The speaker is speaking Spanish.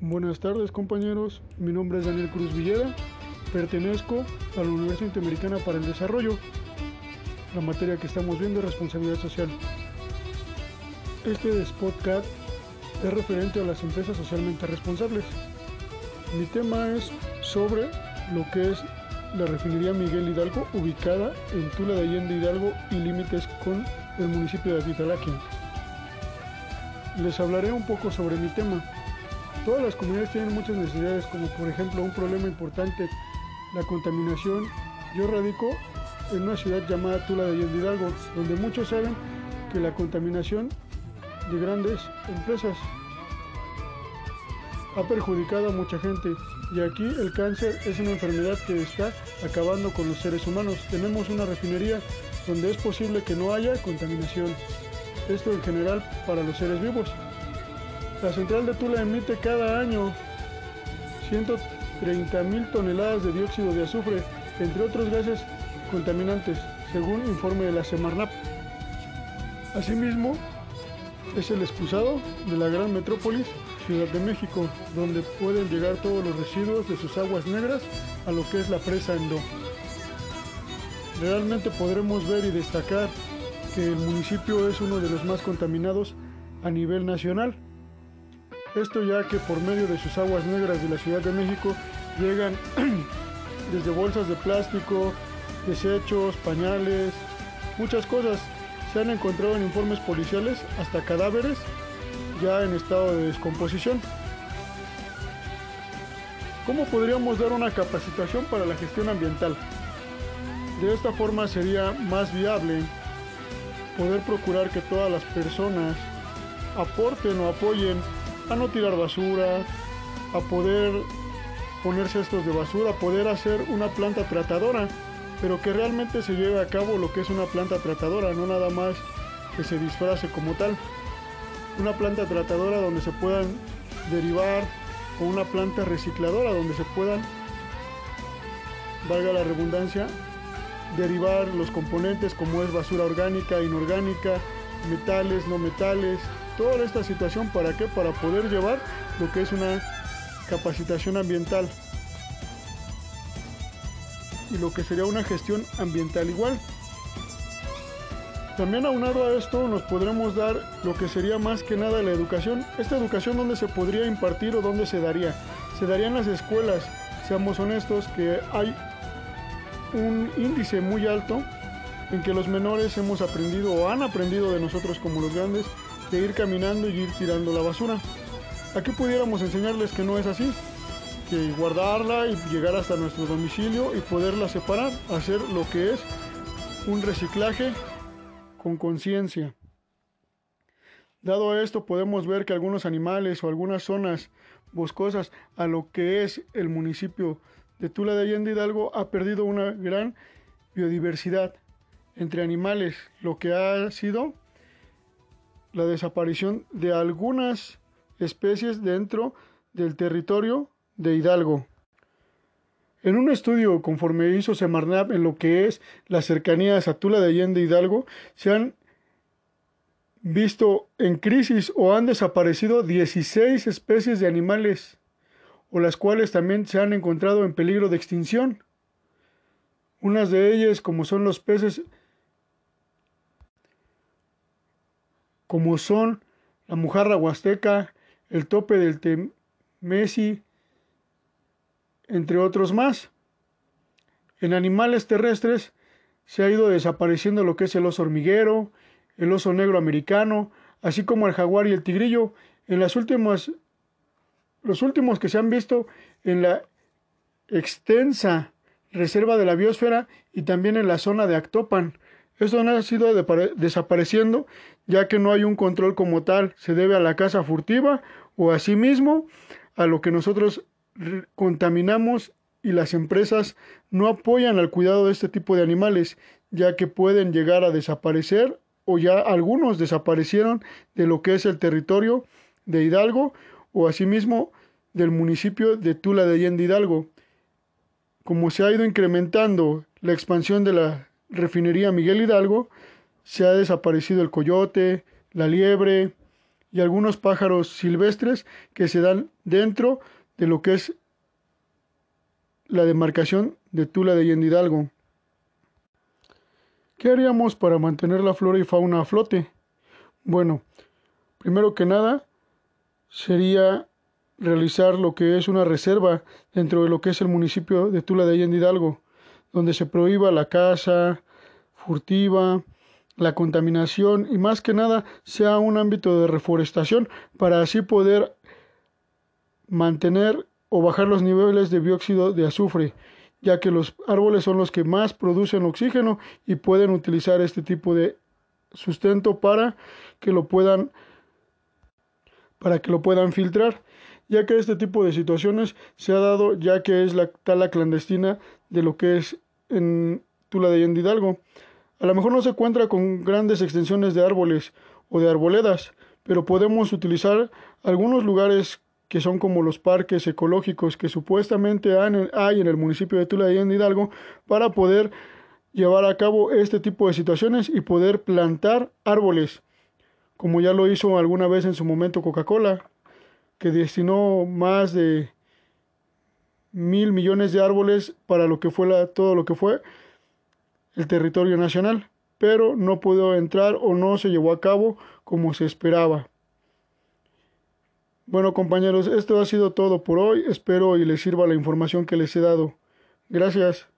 Buenas tardes compañeros, mi nombre es Daniel Cruz Villeda, pertenezco a la Universidad Interamericana para el Desarrollo. La materia que estamos viendo es responsabilidad social. Este podcast es referente a las empresas socialmente responsables. Mi tema es sobre lo que es la refinería Miguel Hidalgo ubicada en Tula de Allende Hidalgo y límites con el municipio de Atitalaquia. Les hablaré un poco sobre mi tema. Todas las comunidades tienen muchas necesidades, como por ejemplo un problema importante, la contaminación. Yo radico en una ciudad llamada Tula de Hidalgo, donde muchos saben que la contaminación de grandes empresas ha perjudicado a mucha gente y aquí el cáncer es una enfermedad que está acabando con los seres humanos. Tenemos una refinería donde es posible que no haya contaminación. Esto en general para los seres vivos. La central de Tula emite cada año 130 mil toneladas de dióxido de azufre, entre otros gases contaminantes, según informe de la Semarnap. Asimismo, es el excusado de la gran metrópolis Ciudad de México, donde pueden llegar todos los residuos de sus aguas negras a lo que es la presa Endo. Realmente podremos ver y destacar que el municipio es uno de los más contaminados a nivel nacional. Esto ya que por medio de sus aguas negras de la Ciudad de México llegan desde bolsas de plástico, desechos, pañales, muchas cosas. Se han encontrado en informes policiales hasta cadáveres ya en estado de descomposición. ¿Cómo podríamos dar una capacitación para la gestión ambiental? De esta forma sería más viable poder procurar que todas las personas aporten o apoyen a no tirar basura, a poder poner cestos de basura, poder hacer una planta tratadora, pero que realmente se lleve a cabo lo que es una planta tratadora, no nada más que se disfrace como tal. Una planta tratadora donde se puedan derivar o una planta recicladora donde se puedan, valga la redundancia, derivar los componentes como es basura orgánica, inorgánica, metales, no metales, toda esta situación para qué? Para poder llevar lo que es una capacitación ambiental y lo que sería una gestión ambiental igual. También aunado a esto nos podremos dar lo que sería más que nada la educación. Esta educación donde se podría impartir o dónde se daría. Se daría en las escuelas, seamos honestos, que hay un índice muy alto en que los menores hemos aprendido o han aprendido de nosotros como los grandes de ir caminando y ir tirando la basura. Aquí pudiéramos enseñarles que no es así, que guardarla y llegar hasta nuestro domicilio y poderla separar, hacer lo que es un reciclaje con conciencia. Dado esto, podemos ver que algunos animales o algunas zonas boscosas a lo que es el municipio de Tula de Allende Hidalgo ha perdido una gran biodiversidad entre animales, lo que ha sido la desaparición de algunas especies dentro del territorio de Hidalgo. En un estudio conforme hizo Semarnap en lo que es la cercanía a Tula de Allende Hidalgo, se han visto en crisis o han desaparecido 16 especies de animales, o las cuales también se han encontrado en peligro de extinción. Unas de ellas, como son los peces, como son la mujarra huasteca, el tope del temesi, entre otros más. En animales terrestres se ha ido desapareciendo lo que es el oso hormiguero, el oso negro americano, así como el jaguar y el tigrillo. En las últimas, los últimos que se han visto en la extensa reserva de la biosfera y también en la zona de Actopan. No ha sido desapareciendo ya que no hay un control como tal. Se debe a la caza furtiva o asimismo a lo que nosotros contaminamos y las empresas no apoyan al cuidado de este tipo de animales, ya que pueden llegar a desaparecer o ya algunos desaparecieron de lo que es el territorio de Hidalgo o asimismo del municipio de Tula de Allende Hidalgo. Como se ha ido incrementando la expansión de la refinería Miguel Hidalgo, se ha desaparecido el coyote, la liebre, y algunos pájaros silvestres que se dan dentro de lo que es la demarcación de Tula de Hidalgo. ¿Qué haríamos para mantener la flora y fauna a flote? Bueno, primero que nada sería realizar lo que es una reserva dentro de lo que es el municipio de Tula de Hidalgo, donde se prohíba la caza furtiva, la contaminación y más que nada sea un ámbito de reforestación para así poder mantener o bajar los niveles de dióxido de azufre, ya que los árboles son los que más producen oxígeno y pueden utilizar este tipo de sustento para que lo puedan para que lo puedan filtrar, ya que este tipo de situaciones se ha dado ya que es la tala clandestina de lo que es en Tula de Hidalgo. A lo mejor no se encuentra con grandes extensiones de árboles o de arboledas, pero podemos utilizar algunos lugares que son como los parques ecológicos que supuestamente hay en el municipio de Tula de Hidalgo para poder llevar a cabo este tipo de situaciones y poder plantar árboles, como ya lo hizo alguna vez en su momento Coca-Cola, que destinó más de mil millones de árboles para lo que fue todo lo que fue el territorio nacional, pero no pudo entrar o no se llevó a cabo como se esperaba. Bueno compañeros, esto ha sido todo por hoy. Espero y les sirva la información que les he dado. Gracias.